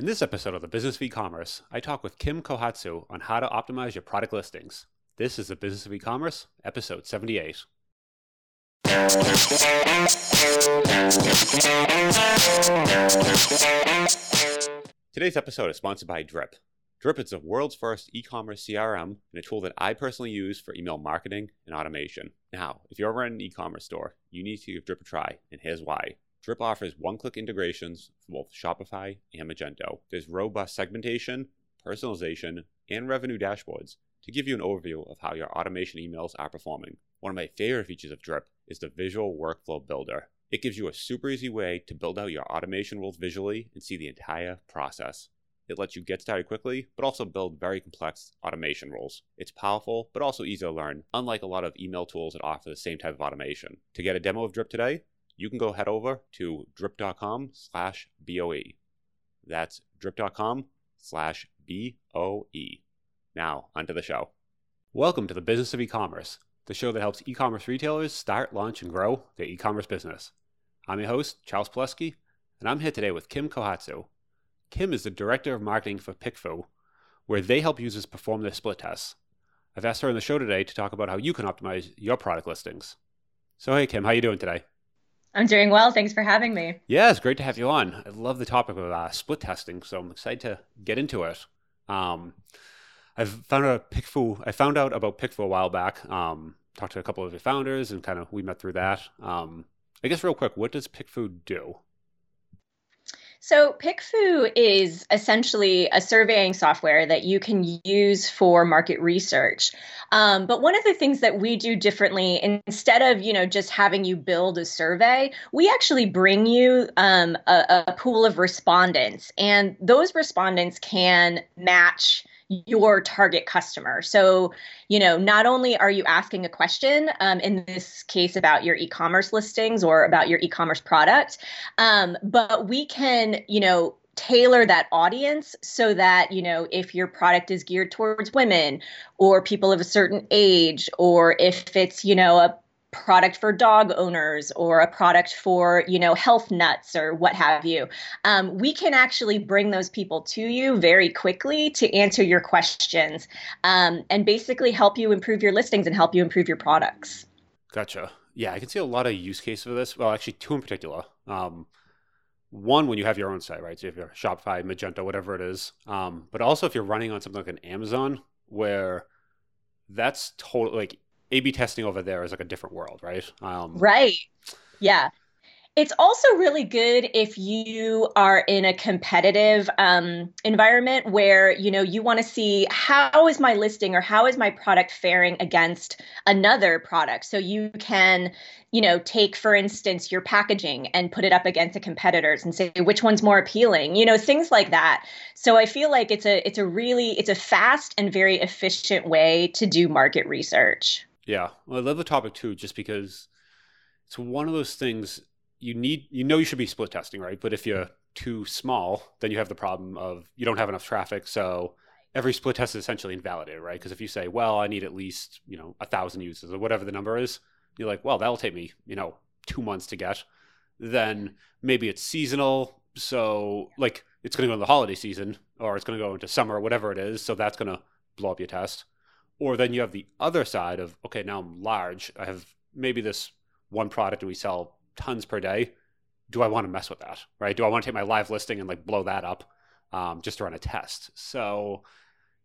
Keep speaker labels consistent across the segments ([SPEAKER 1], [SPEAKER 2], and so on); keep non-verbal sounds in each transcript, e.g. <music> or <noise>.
[SPEAKER 1] In this episode of the Business of E-commerce, I talk with Kim Kohatsu on how to optimize your product listings. This is the Business of E-commerce, episode 78. Today's episode is sponsored by Drip. Drip is the world's first e-commerce CRM and a tool that I personally use for email marketing and automation. Now, if you're ever in an e-commerce store, you need to give Drip a try, and here's why. Drip offers one-click integrations for both Shopify and Magento. There's robust segmentation, personalization, and revenue dashboards to give you an overview of how your automation emails are performing. One of my favorite features of Drip is the Visual Workflow Builder. It gives you a super easy way to build out your automation rules visually and see the entire process. It lets you get started quickly, but also build very complex automation rules. It's powerful, but also easy to learn, unlike a lot of email tools that offer the same type of automation. To get a demo of Drip today, you can go head over to drip.com slash BOE. That's drip.com slash BOE. Now, onto the show. Welcome to the Business of E-commerce, the show that helps e-commerce retailers start, launch, and grow their e-commerce business. I'm your host, Charles Palleschi, and I'm here today with Kim Kohatsu. Kim is the Director of Marketing for PickFu, where they help users perform their split tests. I've asked her on the show today to talk about how you can optimize your product listings. So hey Kim, how are you doing today?
[SPEAKER 2] I'm doing well. Thanks for having me.
[SPEAKER 1] Yeah, it's great to have you on. I love the topic of uh, split testing, so I'm excited to get into it. Um, I've found out PickFu. I found out about PickFu a while back. Um, talked to a couple of the founders, and kind of we met through that. Um, I guess real quick, what does PickFu do?
[SPEAKER 2] So, PickFu is essentially a surveying software that you can use for market research. Um, but one of the things that we do differently, instead of you know just having you build a survey, we actually bring you um, a, a pool of respondents, and those respondents can match your target customer. So, you know, not only are you asking a question, um, in this case about your e commerce listings or about your e commerce product, um, but we can, you know, tailor that audience so that you know if your product is geared towards women or people of a certain age or if it's you know a product for dog owners or a product for you know health nuts or what have you. Um, we can actually bring those people to you very quickly to answer your questions um, and basically help you improve your listings and help you improve your products.
[SPEAKER 1] Gotcha. Yeah i can see a lot of use cases for this. Well actually two in particular. Um, one when you have your own site right? So if you're shopify magento whatever it is. Um, but also if you're running on something like an amazon where that's totally like A/B testing over there is like a different world, right?
[SPEAKER 2] Um, right. Yeah. It's also really good if you are in a competitive um, environment where you know you want to see how is my listing or how is my product faring against another product. So you can, you know, take for instance your packaging and put it up against the competitors and say which one's more appealing. You know, things like that. So I feel like it's a it's a really it's a fast and very efficient way to do market research.
[SPEAKER 1] Yeah, well, I love the topic too, just because it's one of those things you need. You know, you should be split testing, right? But if you're too small, then you have the problem of you don't have enough traffic, so every split test is essentially invalidated, right? Because if you say, well, I need at least you know a thousand users or whatever the number is, you're like, well, that'll take me you know two months to get. Then maybe it's seasonal, so like it's going to go into the holiday season or it's going to go into summer, or whatever it is. So that's going to blow up your test. Or then you have the other side of, okay, now I'm large. I have maybe this one product and we sell tons per day. Do I want to mess with that? Right? Do I want to take my live listing and like blow that up um, just to run a test? So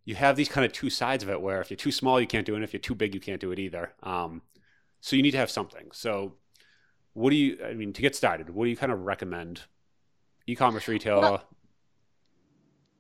[SPEAKER 1] you have these kind of two sides of it where if you're too small, you can't do it. If you're too big, you can't do it either. Um, so you need to have something. So what do you, I mean, to get started, what do you kind of recommend e-commerce retailer well,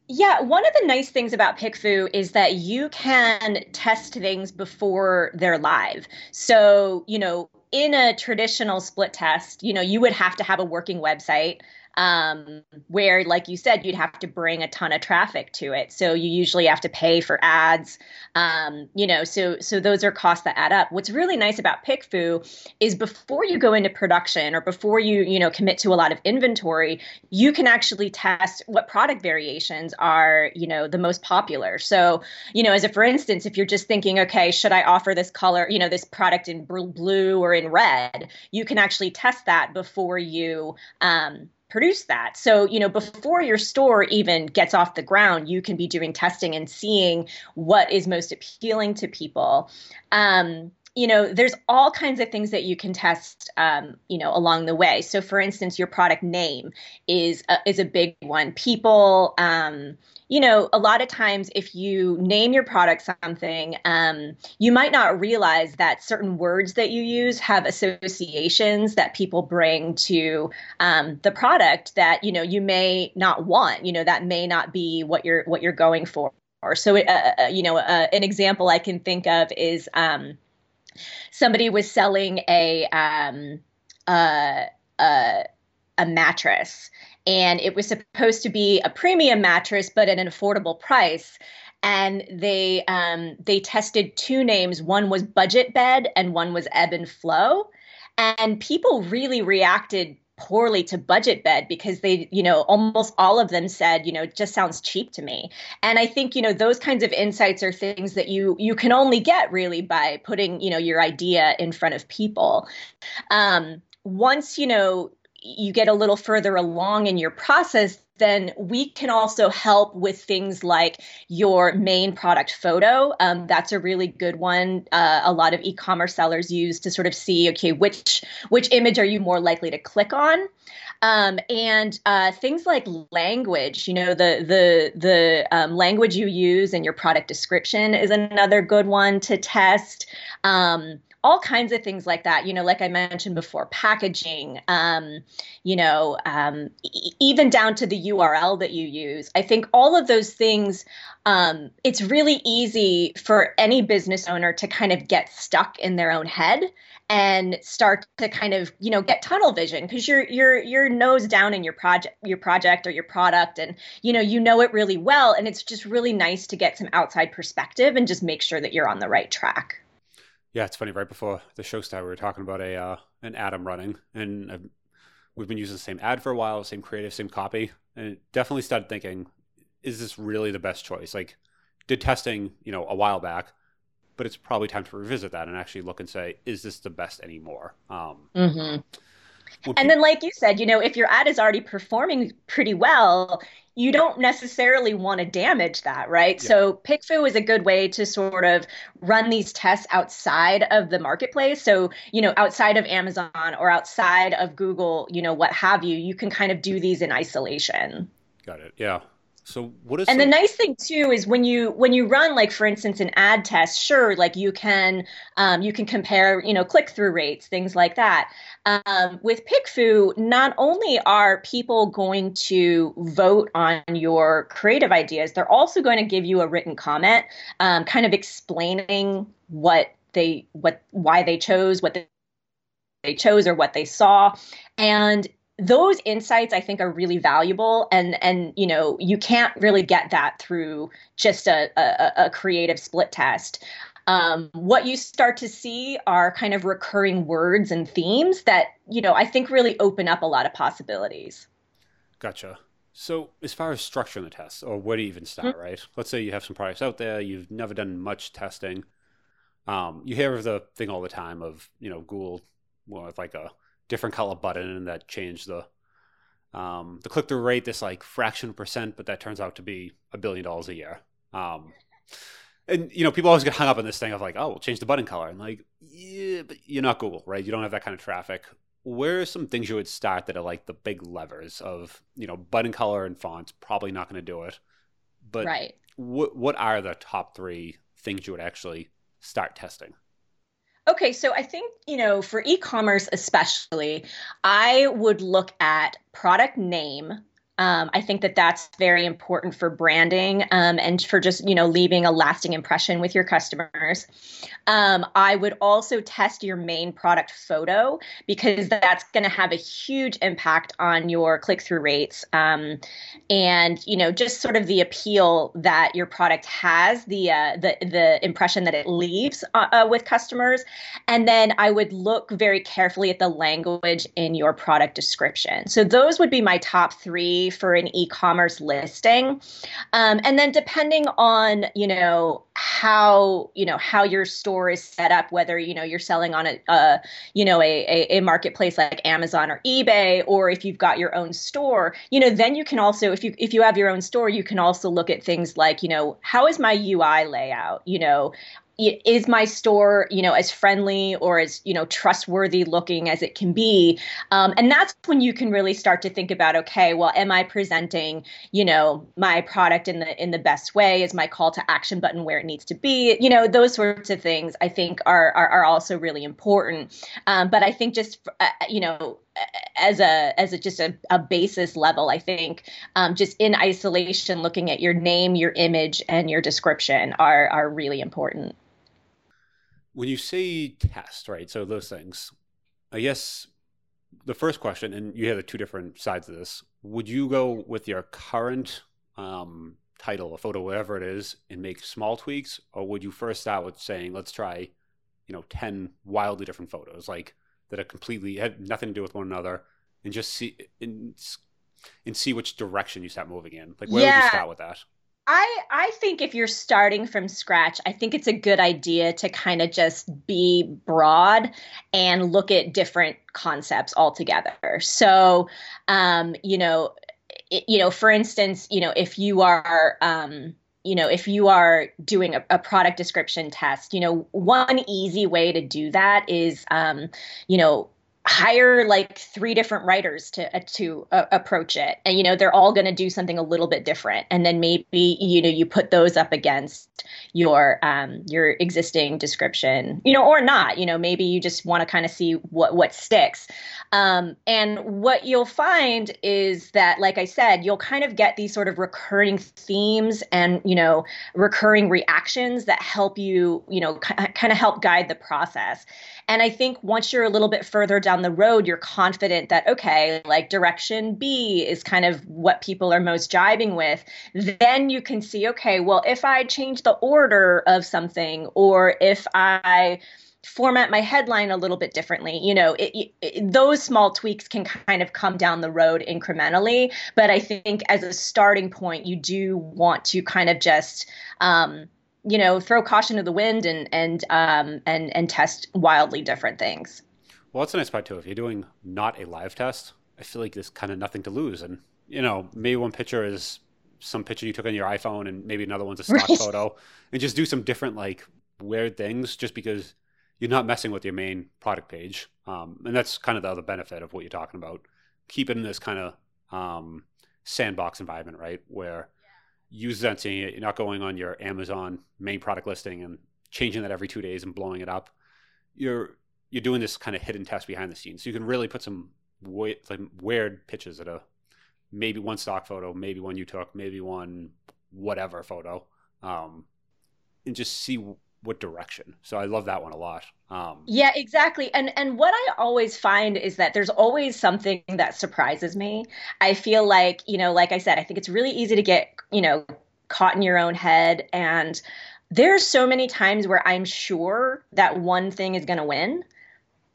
[SPEAKER 2] yeah, one of the nice things about PickFu is that you can test things before they're live. So, you know, in a traditional split test, you know, you would have to have a working website um, where, like you said, you'd have to bring a ton of traffic to it. So you usually have to pay for ads, um, you know. So so those are costs that add up. What's really nice about PickFu is before you go into production or before you you know commit to a lot of inventory, you can actually test what product variations are you know the most popular. So you know, as a for instance, if you're just thinking, okay, should I offer this color, you know, this product in blue or in red, you can actually test that before you um, produce that. So, you know, before your store even gets off the ground, you can be doing testing and seeing what is most appealing to people. Um, you know, there's all kinds of things that you can test, um, you know, along the way. So, for instance, your product name is a, is a big one. People, um, you know, a lot of times if you name your product something, um, you might not realize that certain words that you use have associations that people bring to um, the product that you know you may not want. You know, that may not be what you're what you're going for. So, uh, uh, you know, uh, an example I can think of is um, somebody was selling a um, a mattress. And it was supposed to be a premium mattress but at an affordable price. And they um, they tested two names. One was budget bed and one was ebb and flow. And people really reacted poorly to budget bed because they you know almost all of them said you know it just sounds cheap to me. And i think you know those kinds of insights are things that you you can only get really by putting you know your idea in front of people. Um, once you know you get a little further along in your process, then we can also help with things like your main product photo. Um, that's a really good one. Uh, a lot of e-commerce sellers use to sort of see, okay, which which image are you more likely to click on? Um, and uh, things like language, you know, the the the um, language you use in your product description is another good one to test. Um, all kinds of things like that. You know, like I mentioned before, packaging, um, you know, um, e- even down to the URL that you use. I think all of those things, um, it's really easy for any business owner to kind of get stuck in their own head and start to kind of you know get tunnel vision because you're you're you're nose down in your project your project or your product and you know you know it really well and it's just really nice to get some outside perspective and just make sure that you're on the right track
[SPEAKER 1] yeah, it's funny. Right before the show started, we were talking about a uh, an ad I'm running, and I've, we've been using the same ad for a while, same creative, same copy, and definitely started thinking, is this really the best choice? Like, did testing, you know, a while back, but it's probably time to revisit that and actually look and say, is this the best anymore? Um,
[SPEAKER 2] mm-hmm. And then, like you said, you know, if your ad is already performing pretty well, you don't necessarily want to damage that, right? Yeah. So PickFu is a good way to sort of run these tests outside of the marketplace. So, you know, outside of Amazon or outside of Google, you know, what have you, you can kind of do these in isolation.
[SPEAKER 1] Got it. Yeah. So what is
[SPEAKER 2] And the nice thing too is when you when you run like for instance an ad test, sure, like you can um, you can compare you know click through rates, things like that. Um, with PickFu, not only are people going to vote on your creative ideas, they're also going to give you a written comment, um, kind of explaining what they what why they chose what they, they chose or what they saw, and those insights i think are really valuable and and you know you can't really get that through just a, a, a creative split test. Um, what you start to see are kind of recurring words and themes that you know i think really open up a lot of possibilities.
[SPEAKER 1] Gotcha. So as far as structuring the test or where do you even start mm-hmm. right? Let's say you have some products out there you've never done much testing. Um, you hear the thing all the time of you know google well, it's like a different color button and that changed the um, the click through rate this like fraction percent, but that turns out to be a billion dollars a year. Um, and you know, people always get hung up on this thing of like, oh, we'll change the button color, and like, yeah, but you're not Google, right? You don't have that kind of traffic. Where are some things you would start that are like the big levers of you know button color and fonts? Probably not going to do it, but
[SPEAKER 2] right.
[SPEAKER 1] what what are the top three things you would actually start testing?
[SPEAKER 2] Okay, so I think, you know, for e commerce especially, I would look at product name, um, I think that that's very important for branding um, and for just you know leaving a lasting impression with your customers. Um, I would also test your main product photo because that's going to have a huge impact on your click through rates um, and you know just sort of the appeal that your product has, the uh, the the impression that it leaves uh, uh, with customers, and then I would look very carefully at the language in your product description. So those would be my top three for an e-commerce listing. Um, and then depending on, you know, how, you know, how your store is set up, whether, you know, you're selling on a, a you know, a, a marketplace like Amazon or eBay, or if you've got your own store, you know, then you can also, if you, if you have your own store, you can also look at things like, you know, how is my UI layout? You know, is my store you know as friendly or as you know trustworthy looking as it can be? Um, and that's when you can really start to think about okay well am i presenting you know my product in the in the best way? Is my call to action button where it needs to be? You know those sorts of things i think are are, are also really important. Um, but i think just uh, you know as a as a just a, a basis level i think um, just in isolation looking at your name your image and your description are are really important
[SPEAKER 1] when you say test, right? So those things, I guess the first question, and you have the two different sides of this. Would you go with your current um, title, a photo, whatever it is, and make small tweaks, or would you first start with saying, let's try, you know, ten wildly different photos, like that are completely had nothing to do with one another, and just see and, and see which direction you start moving in? Like, where yeah. would you start with that?
[SPEAKER 2] I I think if you're starting from scratch, I think it's a good idea to kind of just be broad and look at different concepts altogether. So, um, you know, it, you know, for instance, you know, if you are um, you know, if you are doing a, a, product description test, you know, one easy way to do that is, um, you know, hire like three different writers to uh, to uh, approach it. And you know they're all going to do something a little bit different. And then maybe you know you put those up against your um your existing description you know or not. You know maybe you just want to kind of see what what sticks. Um and what you'll find is that like i said you'll kind of get these sort of recurring themes and you know recurring reactions that help you you know kind of help guide the process and I think once you're a little bit further down the road, you're confident that, okay, like direction B is kind of what people are most jibing with. Then you can see, okay, well, if I change the order of something or if I, format my headline a little bit differently. You know, it, it, those small tweaks can kind of come down the road incrementally. But I think as a starting point, you do want to kind of just um, you know throw caution to the wind and and um, and and test wildly different things.
[SPEAKER 1] Well, that's a nice part too. If you're doing not a live test, I feel like there's kind of nothing to lose, and you know maybe one picture is some picture you took on your iPhone, and maybe another one's a stock right. photo, and just do some different like weird things, just because you're not messing with your main product page, um, and that's kind of the other benefit of what you're talking about. Keep it in this kind of um, sandbox environment, right, where use that you're not going on your Amazon main product listing and changing that every two days and blowing it up. You're you're doing this kind of hidden test behind the scenes, so you can really put some like weird pitches at a maybe one stock photo, maybe one you took, maybe one whatever photo, um, and just see what direction. So I love that one a lot.
[SPEAKER 2] Um, yeah, exactly. And and what I always find is that there's always something that surprises me. I feel like you know, like I said, I think it's really easy to get you know caught in your own head and there's so many times where I'm sure that one thing is going to win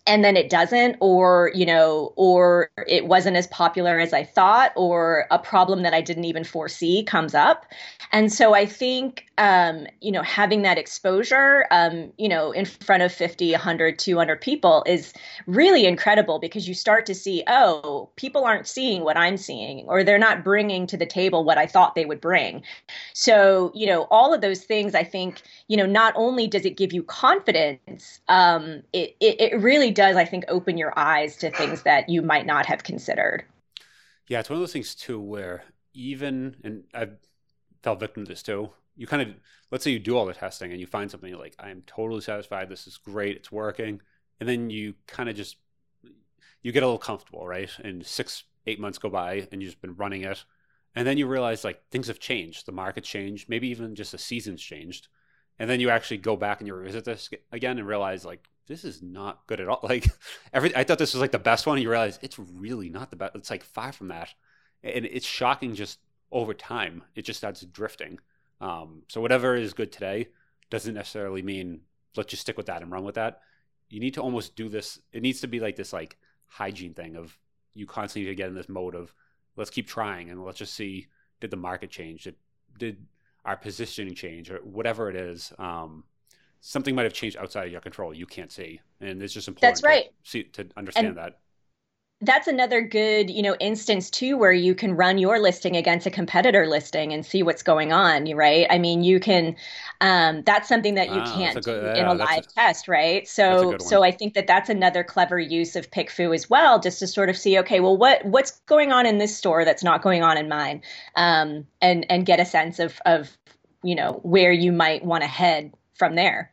[SPEAKER 2] and then it doesn't or you know or it wasn't as popular as i thought or a problem that i didn't even foresee comes up and so i think um, you know having that exposure um, you know in front of 50 100 200 people is really incredible because you start to see oh people aren't seeing what i'm seeing or they're not bringing to the table what i thought they would bring so you know all of those things i think you know not only does it give you confidence um, it, it, it really does, I think, open your eyes to things that you might not have considered.
[SPEAKER 1] Yeah, it's one of those things too where even and I've fell victim to this too. You kind of let's say you do all the testing and you find something like I am totally satisfied, this is great, it's working, and then you kind of just you get a little comfortable, right? And six, eight months go by and you've just been running it. And then you realize like things have changed. The market's changed, maybe even just the season's changed. And then you actually go back and you revisit this again and realize like this is not good at all. <laughs> Like every, I thought this was like the best one. You realize it's really not the best. It's like far from that, and it's shocking. Just over time, it just starts drifting. Um, so whatever is good today doesn't necessarily mean let's just stick with that and run with that. You need to almost do this. It needs to be like this like hygiene thing of you constantly to get in this mode of let's keep trying and let's just see did the market change? Did, did our positioning change or whatever it is? Um, something might have changed outside of your control you can't see. And it's just important
[SPEAKER 2] That's right.
[SPEAKER 1] to, see, to understand and, that
[SPEAKER 2] that's another good you know instance too where you can run your listing against a competitor listing and see what's going on right? I mean you can um, that's something that you can't good, do in a live a, test right? So so i think that that's another clever use of PickFu as well just to sort of see okay well what what's going on in this store that's not going on in mine? Um, and and get a sense of of you know where you might want to head from there.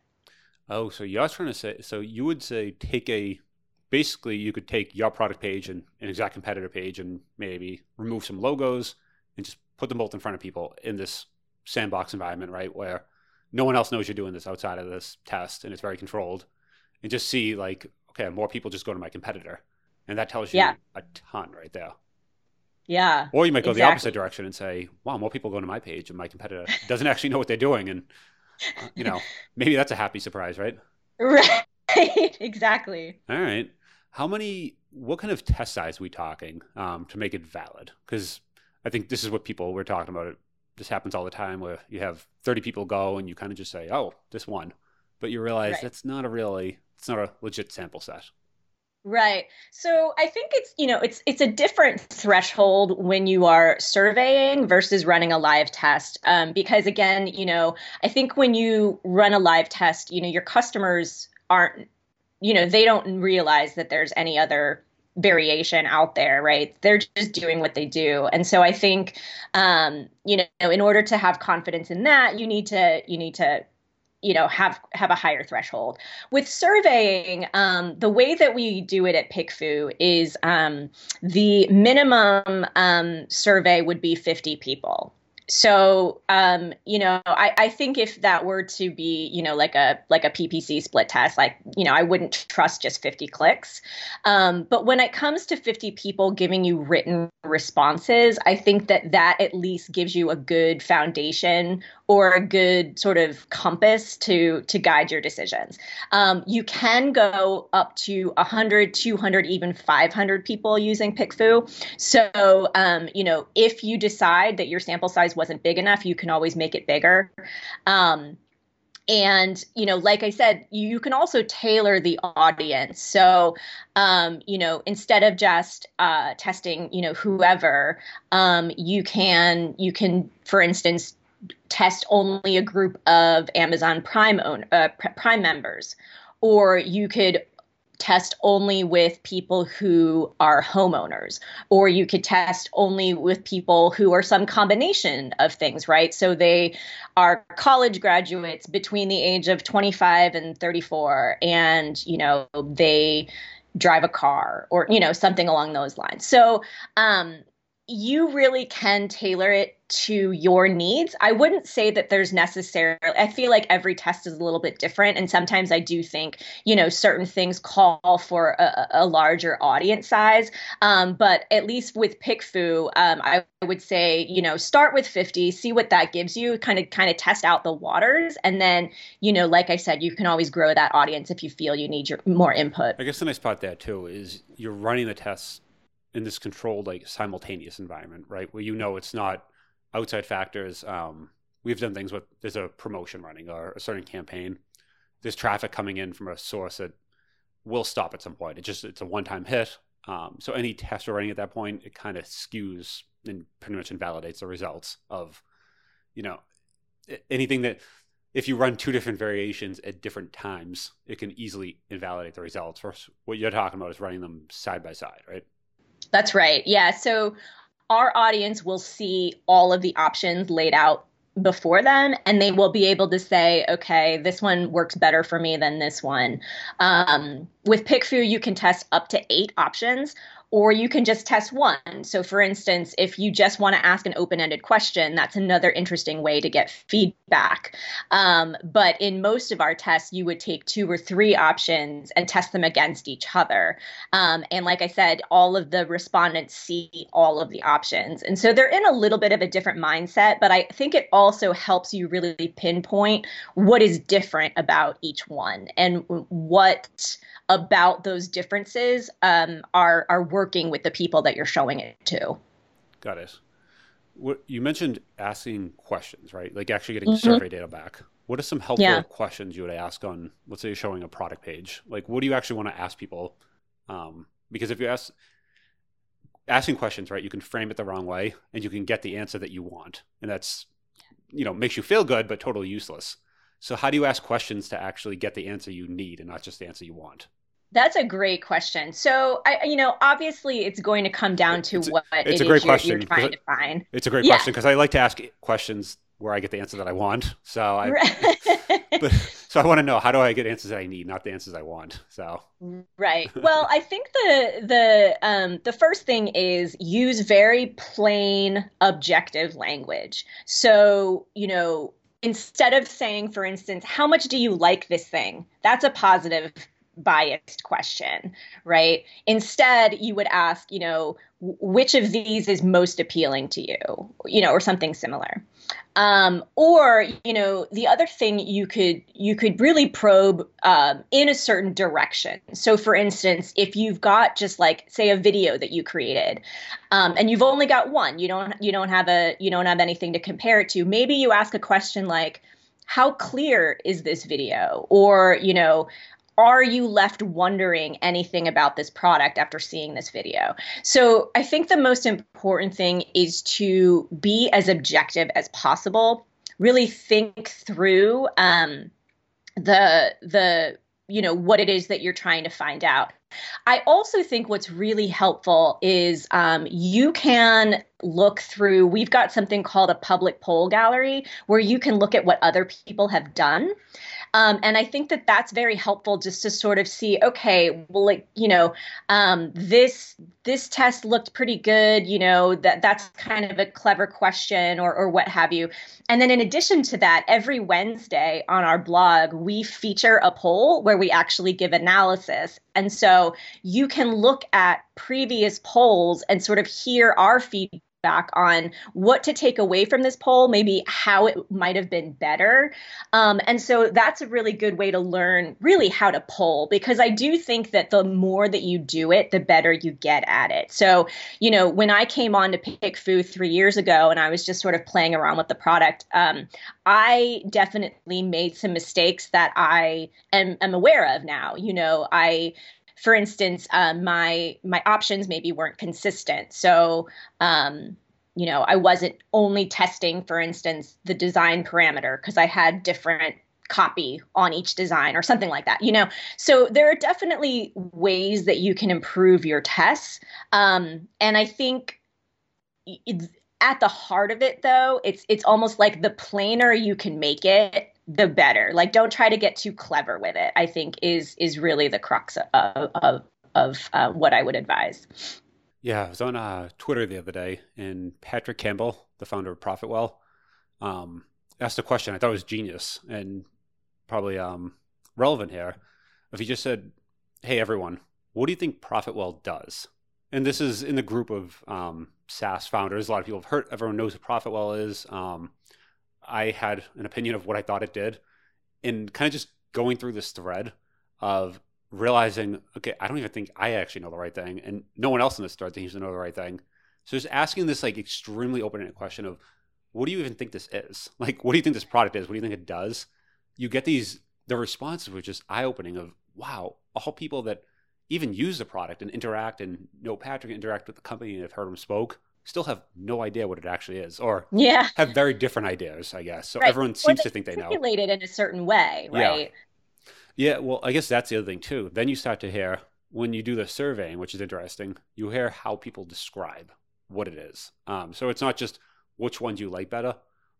[SPEAKER 1] Oh so you're trying to say so you would say take a basically you could take your product page and an exact competitor page and maybe remove some logos and just put them both in front of people in this sandbox environment, right? Where no one else knows you're doing this outside of this test and it's very controlled. And just see like, okay, more people just go to my competitor. And that tells you yeah. a ton right there.
[SPEAKER 2] Yeah.
[SPEAKER 1] Or you might go exactly. the opposite direction and say, wow, more people go to my page and my competitor doesn't actually know what they're doing. And, uh, you know, maybe that's a happy surprise, right? <laughs>
[SPEAKER 2] Right. <laughs> exactly.
[SPEAKER 1] All right. How many? What kind of test size are we talking um, to make it valid? Because I think this is what people were talking about. It this happens all the time where you have 30 people go and you kind of just say, "Oh, this one," but you realize right. that's not a really, it's not a legit sample set.
[SPEAKER 2] Right. So I think it's, you know, it's it's a different threshold when you are surveying versus running a live test. Um, because again, you know, I think when you run a live test, you know, your customers aren't you know they don't realize that there's any other variation out there right? They're just doing what they do. And so i think um, you know in order to have confidence in that you need to you need to you know have have a higher threshold. With surveying um, the way that we do it at PickFu is um, the minimum um, survey would be 50 people so um, you know I, I think if that were to be you know like a like a ppc split test like you know i wouldn't trust just 50 clicks. Um, but when it comes to 50 people giving you written responses i think that that at least gives you a good foundation or a good sort of compass to to guide your decisions. Um, you can go up to 100 200 even 500 people using PickFu so um, you know if you decide that your sample size wasn't big enough, you can always make it bigger. Um, and you know like i said you can also tailor the audience so um, you know instead of just uh, testing you know whoever um, you can you can for instance test only a group of amazon prime own, uh, prime members or you could test only with people who are homeowners, or you could test only with people who are some combination of things, right? So they are college graduates between the age of 25 and 34, and, you know, they drive a car or, you know, something along those lines. So, um, you really can tailor it to your needs. I wouldn't say that there's necessarily, I feel like every test is a little bit different. And sometimes I do think, you know, certain things call for a, a larger audience size. Um, but at least with PickFu, um, I would say, you know, start with 50, see what that gives you, kind of, kind of test out the waters. And then, you know, like I said, you can always grow that audience if you feel you need your more input.
[SPEAKER 1] I guess the nice part there too is you're running the tests in this controlled like simultaneous environment, right? Where you know it's not outside factors. Um, we've done things with there's a promotion running or a certain campaign. There's traffic coming in from a source that will stop at some point. It just it's a one time hit. Um, so any test we're running at that point, it kind of skews and pretty much invalidates the results of, you know, anything that if you run two different variations at different times, it can easily invalidate the results. First, what you're talking about is running them side by side, right?
[SPEAKER 2] That's right. Yeah. So our audience will see all of the options laid out before them and they will be able to say okay this one works better for me than this one um, with PickFu you can test up to eight options or you can just test one. So, for instance, if you just want to ask an open ended question, that's another interesting way to get feedback. Um, but in most of our tests, you would take two or three options and test them against each other. Um, and like I said, all of the respondents see all of the options. And so they're in a little bit of a different mindset, but I think it also helps you really pinpoint what is different about each one and what about those differences um, are are working with the people that you're showing it to.
[SPEAKER 1] Got it. What you mentioned asking questions, right? Like actually getting mm-hmm. survey data back. What are some helpful yeah. questions you would ask on, let's say, you're showing a product page? Like, what do you actually want to ask people? Um, because if you ask asking questions, right, you can frame it the wrong way, and you can get the answer that you want, and that's you know makes you feel good, but totally useless. So, how do you ask questions to actually get the answer you need, and not just the answer you want?
[SPEAKER 2] That's a great question. So, I, you know, obviously, it's going to come down to
[SPEAKER 1] it's,
[SPEAKER 2] what
[SPEAKER 1] it's
[SPEAKER 2] it
[SPEAKER 1] a great
[SPEAKER 2] question
[SPEAKER 1] you're,
[SPEAKER 2] you're trying to find.
[SPEAKER 1] It's a great yeah. question because I like to ask questions where I get the answer that I want. So I, <laughs> but, so I want to know how do I get answers that I need, not the answers I want. So
[SPEAKER 2] right. <laughs> Well, I think the the um, the first thing is use very plain, objective language. So you know, instead of saying, for instance, how much do you like this thing? That's a positive biased question, right? Instead, you would ask, you know, which of these is most appealing to you, you know, or something similar. Um, or you know, the other thing you could you could really probe um, in a certain direction. So, for instance, if you've got just like say a video that you created, um, and you've only got one, you don't you don't have a you don't have anything to compare it to. Maybe you ask a question like, "How clear is this video?" Or you know, are you left wondering anything about this product after seeing this video? So I think the most important thing is to be as objective as possible. Really think through um, the the you know what it is that you're trying to find out. I also think what's really helpful is um, you can look through. We've got something called a public poll gallery where you can look at what other people have done. Um, and I think that that's very helpful just to sort of see, okay, well, like, you know, um, this this test looked pretty good, you know, that that's kind of a clever question or, or what have you. And then in addition to that, every Wednesday on our blog, we feature a poll where we actually give analysis. And so you can look at previous polls and sort of hear our feedback feedback on what to take away from this poll, maybe how it might have been better. Um, and so that's a really good way to learn really how to poll because I do think that the more that you do it, the better you get at it. So, you know, when I came on to PickFu three years ago and I was just sort of playing around with the product, um, I definitely made some mistakes that I am, am aware of now. You know, I for instance, um, my my options maybe weren't consistent. So, um, you know, I wasn't only testing, for instance, the design parameter because I had different copy on each design or something like that you know so there are definitely ways that you can improve your tests um, and i think at the heart of it though it's it's almost like the plainer you can make it the better. Like, don't try to get too clever with it. I think is is really the crux of of, of uh, what I would advise.
[SPEAKER 1] Yeah, I was on uh, Twitter the other day, and Patrick Campbell, the founder of Profitwell, um, asked a question I thought was genius and probably um, relevant here. If he just said, "Hey, everyone, what do you think Profitwell does?" And this is in the group of um, SaaS founders. A lot of people have heard. Everyone knows what Profitwell is. Um, I had an opinion of what I thought it did, and kind of just going through this thread of realizing, okay, I don't even think I actually know the right thing, and no one else in this thread thinks to know the right thing. So just asking this like extremely open-ended question of, what do you even think this is? <laughs> Like, what do you think this product is? What do you think it does? You get these the responses were just eye-opening of, wow, all people that even use the product and interact and know Patrick interact with the company and have heard him spoke still have no idea what it actually is or
[SPEAKER 2] yeah.
[SPEAKER 1] have very different ideas i guess. So right. everyone seems to think they know.
[SPEAKER 2] it in a certain way right?
[SPEAKER 1] Yeah. yeah well i guess that's the other thing too. Then you start to hear when you do the surveying which is interesting you hear how people describe what it is. Um, so it's not just which ones you like better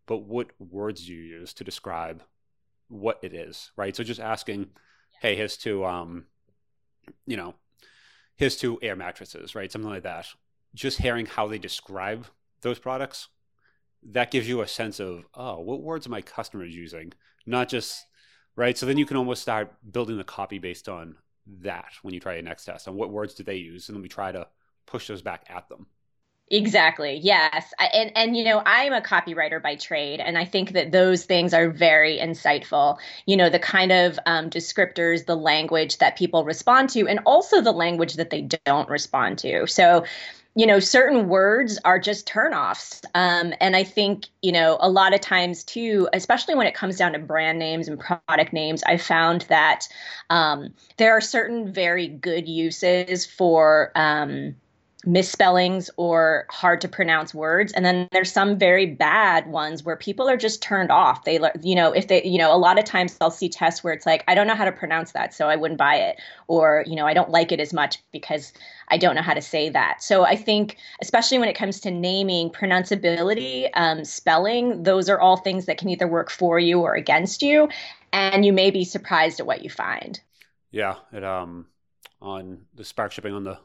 [SPEAKER 1] but what words do you use to describe what it is right? So just asking hey here's two um you know here's two air mattresses right? Something like that just hearing how they describe those products, that gives you a sense of, oh, what words are my customers using? Not just, right? So then you can almost start building the copy based on that when you try your next test on what words do they use. And then we try to push those back at them.
[SPEAKER 2] Exactly. Yes. And and you know, I'm a copywriter by trade and I think that those things are very insightful. You know, the kind of um, descriptors, the language that people respond to and also the language that they don't respond to. So, you know, certain words are just turnoffs. Um, and I think, you know, a lot of times too, especially when it comes down to brand names and product names, I found that um, there are certain very good uses for. Um, misspellings or hard to pronounce words. And then there's some very bad ones where people are just turned off. They you know if they you know a lot of times i'll see tests where it's like i don't know how to pronounce that so i wouldn't buy it. Or you know i don't like it as much because i don't know how to say that. So i think especially when it comes to naming pronounceability um, spelling those are all things that can either work for you or against you and you may be surprised at what you find.
[SPEAKER 1] Yeah it um on the spark shipping on the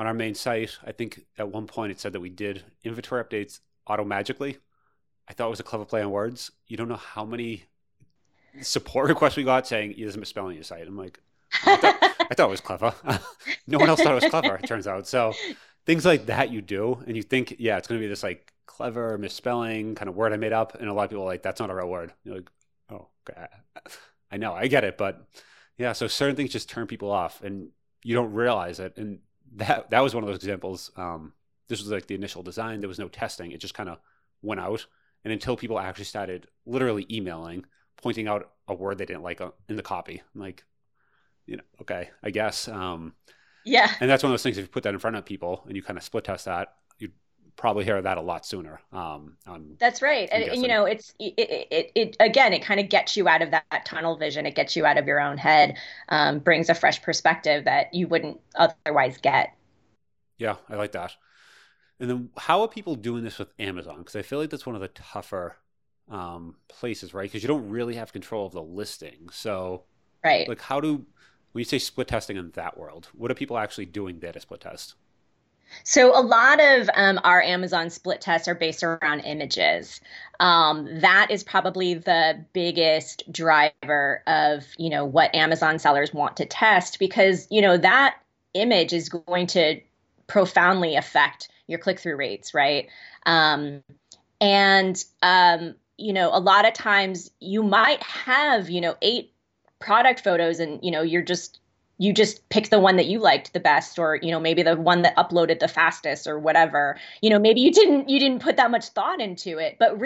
[SPEAKER 1] on our main site. I think at one point it said that we did inventory updates auto magically. I thought it was a clever play on words. You don't know how many support <laughs> requests we got saying you're misspelling your site. I'm like, I thought, I thought it was clever. <laughs> no one else thought it was clever. It turns out. So things like that you do, and you think, yeah, it's going to be this like clever misspelling kind of word I made up, and a lot of people are like, that's not a real word. You're like, oh. I know, I get it, but yeah. So certain things just turn people off, and you don't realize it, and that that was one of those examples. Um, this was like the initial design. There was no testing. It just kind of went out, and until people actually started literally emailing, pointing out a word they didn't like uh, in the copy, I'm like, you know, okay, I guess. Um,
[SPEAKER 2] yeah.
[SPEAKER 1] And that's one of those things. If you put that in front of people and you kind of split test that, probably hear that a lot sooner. Um,
[SPEAKER 2] that's right, and, and, you know, it's it, it, it again, it kind of gets you out of that, that, tunnel vision. It gets you out of your own head, um, brings a fresh perspective that you wouldn't otherwise get.
[SPEAKER 1] Yeah, I like that. And then, how are people doing this with Amazon? Because I feel like that's one of the tougher um, places, right? Because you don't really have control of the listing. So,
[SPEAKER 2] right,
[SPEAKER 1] like, how do when you say split testing in that world, what are people actually doing there to split test?
[SPEAKER 2] So a lot of um, our Amazon split tests are based around images. Um, that is probably the biggest driver of you know what Amazon sellers want to test because you know that image is going to profoundly affect your click through rates, right? Um, and um, you know a lot of times you might have you know eight product photos and you know you're just you just pick the one that you liked the best or you know maybe the one that uploaded the fastest or whatever. You know maybe you didn't you didn't put that much thought into it but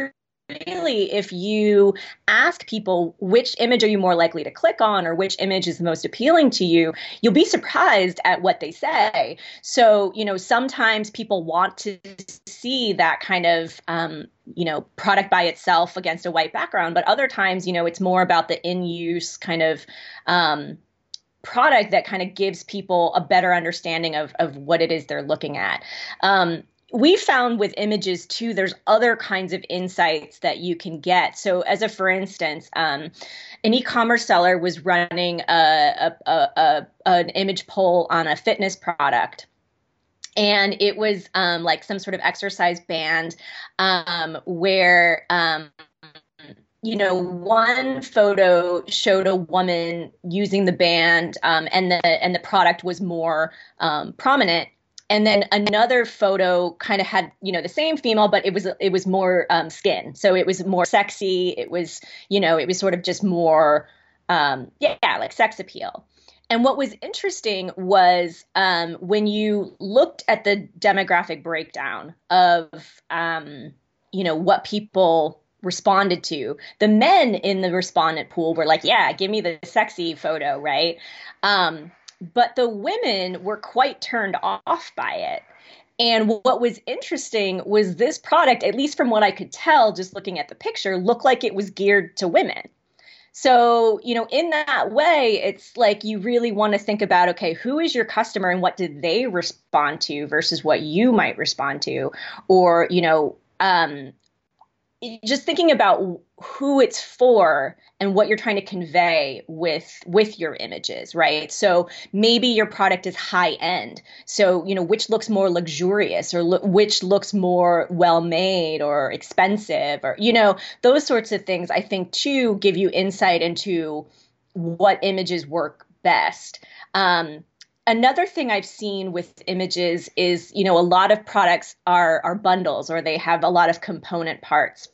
[SPEAKER 2] really if you ask people which image are you more likely to click on or which image is the most appealing to you you'll be surprised at what they say. So you know sometimes people want to see that kind of um, you know product by itself against a white background but other times you know it's more about the in use kind of um, product that kind of gives people a better understanding of, of what it is they're looking at. Um, we found with images too there's other kinds of insights that you can get so as a for instance um, an e-commerce seller was running a, a, a, an image poll on a fitness product and it was um, like some sort of exercise band um, where um, you know, one photo showed a woman using the band, um, and the and the product was more um, prominent. And then another photo kind of had, you know, the same female, but it was it was more um, skin, so it was more sexy. It was, you know, it was sort of just more, um, yeah, like sex appeal. And what was interesting was um, when you looked at the demographic breakdown of, um, you know, what people responded to. The men in the respondent pool were like, yeah, give me the sexy photo, right? Um, but the women were quite turned off by it. And what was interesting was this product, at least from what I could tell just looking at the picture, looked like it was geared to women. So, you know, in that way, it's like you really want to think about okay, who is your customer and what did they respond to versus what you might respond to? Or, you know, um, just thinking about who it's for and what you're trying to convey with with your images right? So maybe your product is high end. So you know which looks more luxurious or lo- which looks more well made or expensive or you know those sorts of things i think too give you insight into what images work best. Um, another thing I've seen with images is, you know, a lot of products are are bundles or they have a lot of component parts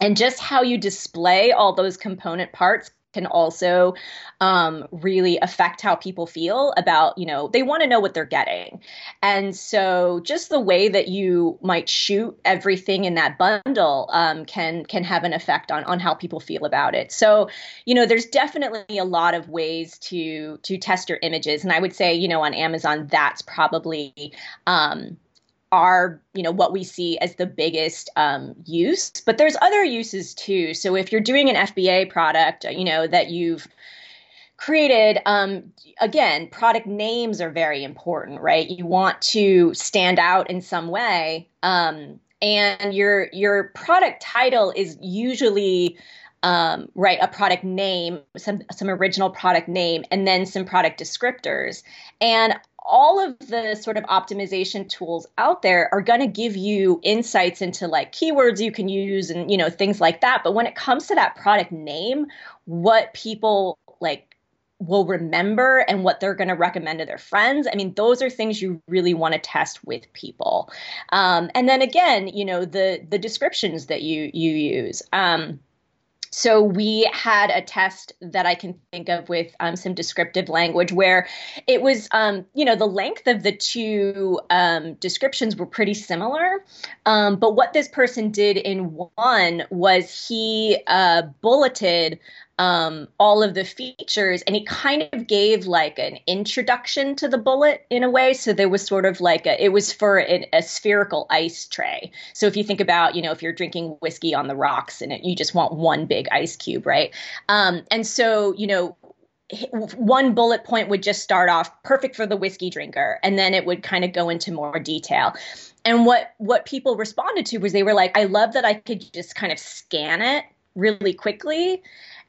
[SPEAKER 2] and just how you display all those component parts can also um, really affect how people feel about, you know, they want to know what they're getting. And so just the way that you might shoot everything in that bundle um, can can have an effect on on how people feel about it. So, you know, there's definitely a lot of ways to to test your images. And I would say, you know, on Amazon, that's probably um, are you know what we see as the biggest um, use but there's other uses too. So if you're doing an fba product you know that you've created um, again product names are very important right? You want to stand out in some way um, and your your product title is usually um, right a product name some some original product name and then some product descriptors. And all of the sort of optimization tools out there are going to give you insights into like keywords you can use and you know things like that. But when it comes to that product name what people like will remember and what they're going to recommend to their friends i mean those are things you really want to test with people. Um, and then again you know the the descriptions that you you use. Um, so we had a test that I can think of with um, some descriptive language where it was, um, you know, the length of the two um, descriptions were pretty similar. Um, but what this person did in one was he uh, bulleted um, all of the features and he kind of gave like an introduction to the bullet in a way. So there was sort of like a, it was for an, a spherical ice tray. So if you think about you know if you're drinking whiskey on the rocks and it, you just want one big ice cube right? Um, and so you know one bullet point would just start off perfect for the whiskey drinker and then it would kind of go into more detail. And what what people responded to was they were like i love that i could just kind of scan it really quickly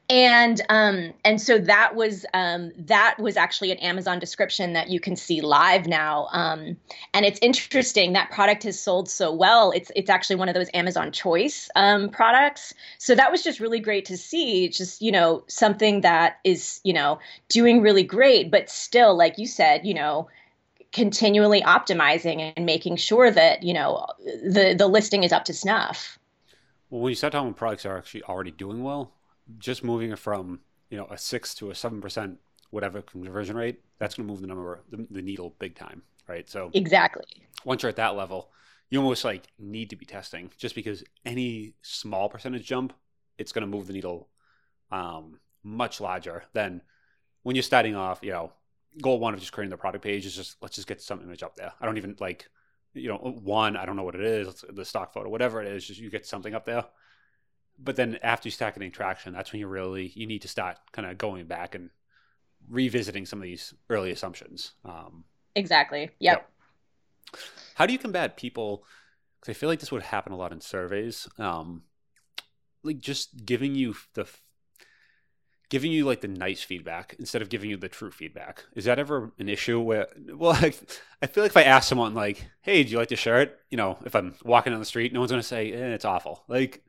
[SPEAKER 2] and um and so that was um that was actually an amazon description that you can see live now. Um and it's interesting that product has sold so well it's it's actually one of those amazon choice um products. So that was just really great to see just you know something that is you know doing really great but still like you said you know continually optimizing and making sure that you know the the listing is up to snuff.
[SPEAKER 1] Well when you start talking about products are actually already doing well just moving it from you know a six to a seven percent whatever conversion rate, that's going to move the number the, the, needle big time, right? So
[SPEAKER 2] exactly.
[SPEAKER 1] Once you're at that level, you almost like need to be testing just because any small percentage jump, it's going to move the needle um, much larger than when you're starting off. You know, goal one of just creating the product page is just let's just get some image up there. I don't even like you know one. I don't know what it is, the stock photo, whatever it is. Just you get something up there but then after you start getting traction, that's when you really you need to start kind of going back and revisiting some of these early assumptions. Um,
[SPEAKER 2] exactly. Yep.
[SPEAKER 1] yep. How do you combat people? Because I feel like this would happen a lot in surveys. Um, like just giving you the giving you like the nice feedback instead of giving you the true feedback. Is that ever an issue where well <laughs> I, I feel like if I ask someone like, "Hey, do you like the shirt?" you know, if I'm walking down the street, no one's going to say, eh, "It's awful." Like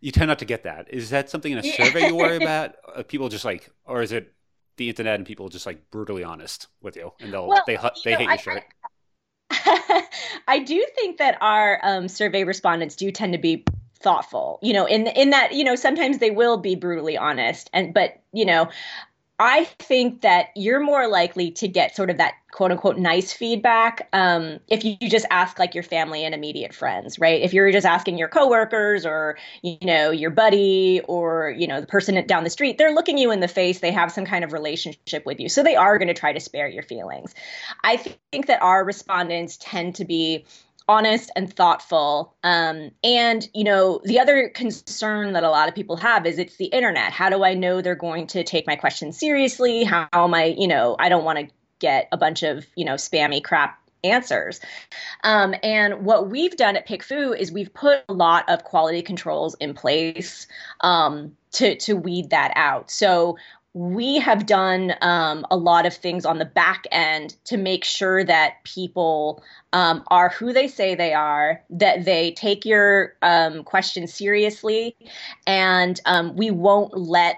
[SPEAKER 1] you tend not to get that. Is that something in a survey you worry <laughs> about? Are people just like, or is it the internet and people just like brutally honest with you and they'll well, they they know, hate your shirt?
[SPEAKER 2] I, <laughs> I do think that our um, survey respondents do tend to be thoughtful. You know, in in that you know sometimes they will be brutally honest, and but you know I think that you're more likely to get sort of that quote unquote nice feedback um, if you, just ask like your family and immediate friends, right? If you're just asking your coworkers or you know your buddy or you know the person down the street, they're looking you in the face. They have some kind of relationship with you, so they are going to try to spare your feelings. I think that our respondents tend to be honest and thoughtful. Um, and, you know, the other concern that a lot of people have is it's the internet. How do I know they're going to take my question seriously? How am I, you know, I don't want to get a bunch of, you know, spammy crap answers. Um, and what we've done at PickFu is we've put a lot of quality controls in place um, to to weed that out. So we have done um, a lot of things on the back end to make sure that people um, are who they say they are, that they take your um, questions seriously, and um, we won't let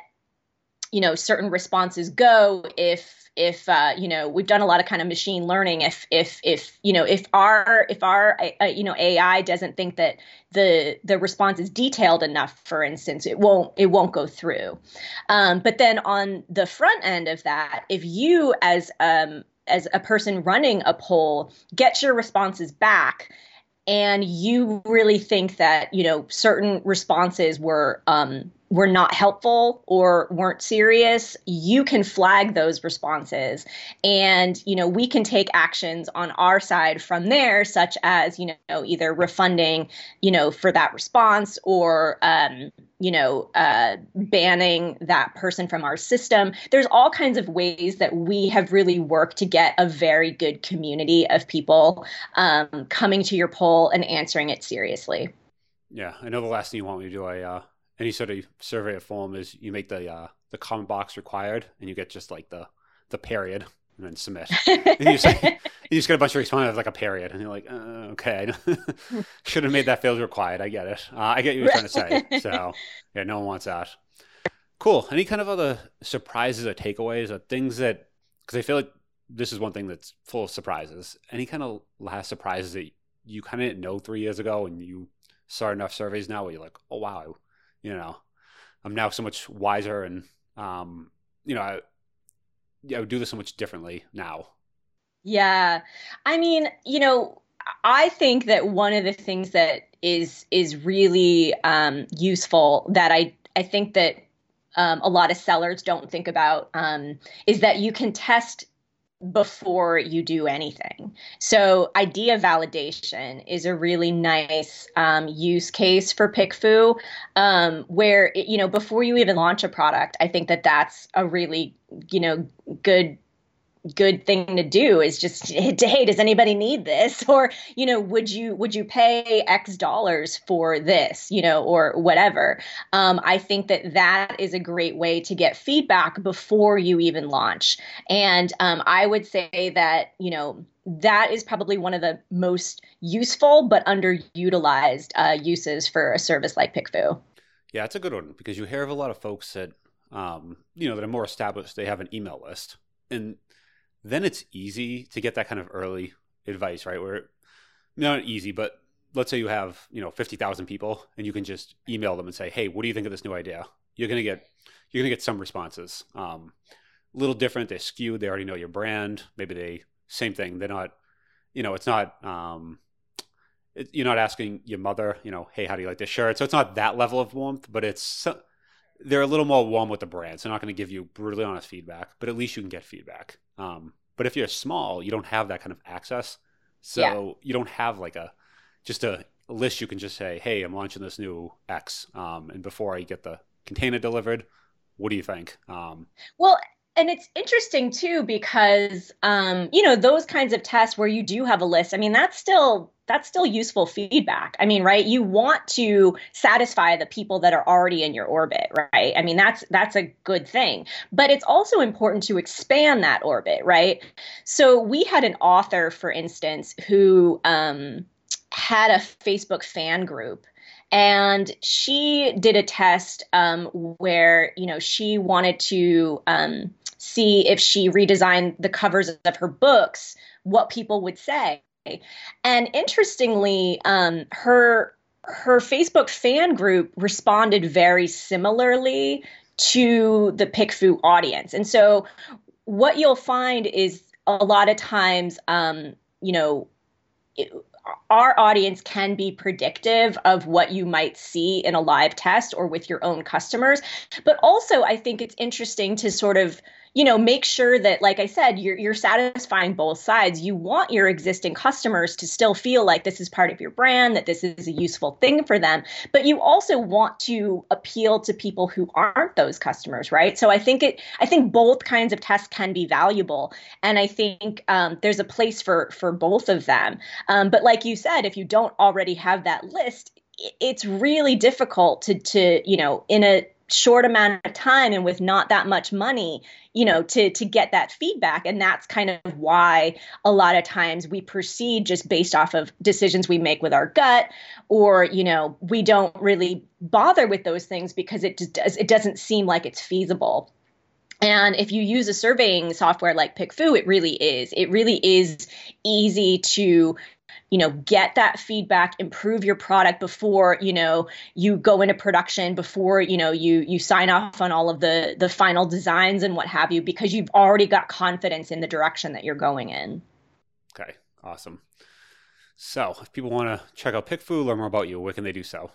[SPEAKER 2] you know certain responses go if if uh, you know we've done a lot of kind of machine learning if if if you know if our if our uh, you know AI doesn't think that the the response is detailed enough for instance it won't it won't go through. Um, but then on the front end of that if you as um, as a person running a poll get your responses back and you really think that you know certain responses were um, were not helpful or weren't serious you can flag those responses. And you know we can take actions on our side from there such as you know either refunding you know for that response or um, you know uh, banning that person from our system. There's all kinds of ways that we have really worked to get a very good community of people um, coming to your poll and answering it seriously.
[SPEAKER 1] Yeah i know the last thing you want me to do i uh any sort of survey form is you make the uh, the comment box required, and you get just like the the period, and then submit. <laughs> and you, just, you just get a bunch of responses like a period, and you're like, uh, okay, <laughs> should have made that field required. I get it. Uh, I get what you're trying to say. So yeah, no one wants that. Cool. Any kind of other surprises or takeaways or things that because I feel like this is one thing that's full of surprises. Any kind of last surprises that you kind of didn't know three years ago, and you saw enough surveys now where you're like, oh wow, you know, I'm now so much wiser and, um, you know, I, I would do this so much differently now.
[SPEAKER 2] Yeah. I mean, you know, I think that one of the things that is is really um, useful that I I think that um, a lot of sellers don't think about um, is that you can test before you do anything. So, idea validation is a really nice um, use case for PickFu, um, where it, you know before you even launch a product, I think that that's a really you know good good thing to do is just <laughs> hey does anybody need this <laughs> or you know would you would you pay x dollars for this you know or whatever um, i think that that is a great way to get feedback before you even launch and um, i would say that you know that is probably one of the most useful but underutilized uh, uses for a service like PickFu.
[SPEAKER 1] Yeah, it's a good one because you hear of a lot of folks that, um, you know, that are more established. They have an email list, and then it's easy to get that kind of early advice, right? Where not easy, but let's say you have, you know, 50,000 people and you can just email them and say, "Hey, what do you think of this new idea?" You're going to get you're going to get some responses. Um, a little different, they're skewed, they already know your brand, maybe they same thing. They're not you know, it's not um, it, you're not asking your mother, you know, "Hey, how do you like this shirt?" So it's not that level of warmth, but it's they're a little more warm with the brands. They're not going to give you brutally honest feedback, but at least you can get feedback. Um, but if you're small, you don't have that kind of access. So yeah. you don't have like a just a list you can just say, "Hey, I'm launching this new X," um, and before I get the container delivered, what do you think? Um,
[SPEAKER 2] well, and it's interesting too because um, you know those kinds of tests where you do have a list i mean that's still that's still useful feedback. I mean right you want to satisfy the people that are already in your orbit right? I mean that's that's a good thing. But it's also important to expand that orbit right? So we had an author for instance who um, had a facebook fan group and she did a test um, where you know she wanted to um, see if she redesigned the covers of her books what people would say and interestingly um, her her facebook fan group responded very similarly to the PickFu audience and so what you'll find is a lot of times um, you know it, our audience can be predictive of what you might see in a live test or with your own customers. But also, I think it's interesting to sort of you know make sure that like i said you're you're satisfying both sides. You want your existing customers to still feel like this is part of your brand that this is a useful thing for them. But you also want to appeal to people who aren't those customers right? So i think it i think both kinds of tests can be valuable. And i think um, there's a place for for both of them. Um, but like you said if you don't already have that list it's really difficult to to you know in a short amount of time and with not that much money you know to to get that feedback and that's kind of why a lot of times we proceed just based off of decisions we make with our gut or you know we don't really bother with those things because it just does it doesn't seem like it's feasible And if you use a surveying software like PickFu, it really is. It really is easy to you know get that feedback improve your product before you know you go into production before you know you you sign off on all of the the final designs and what have you because you've already got confidence in the direction that you're going in.
[SPEAKER 1] Okay awesome. So if people want to check out PickFu learn more about you where can they do so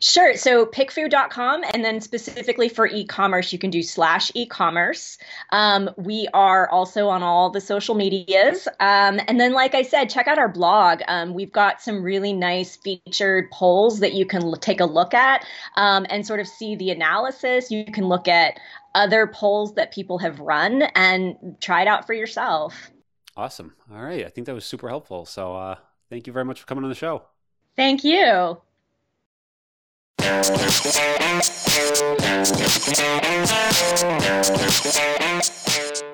[SPEAKER 2] Sure. So pickfu.com, and then specifically for e-commerce, you can do slash e-commerce. Um, we are also on all the social medias. Um, and then, like I said, check out our blog. Um, we've got some really nice featured polls that you can l- take a look at um, and sort of see the analysis. You can look at other polls that people have run and try it out for yourself.
[SPEAKER 1] Awesome. All right. I think that was super helpful. So uh, thank you very much for coming on the show.
[SPEAKER 2] Thank you. Thank you.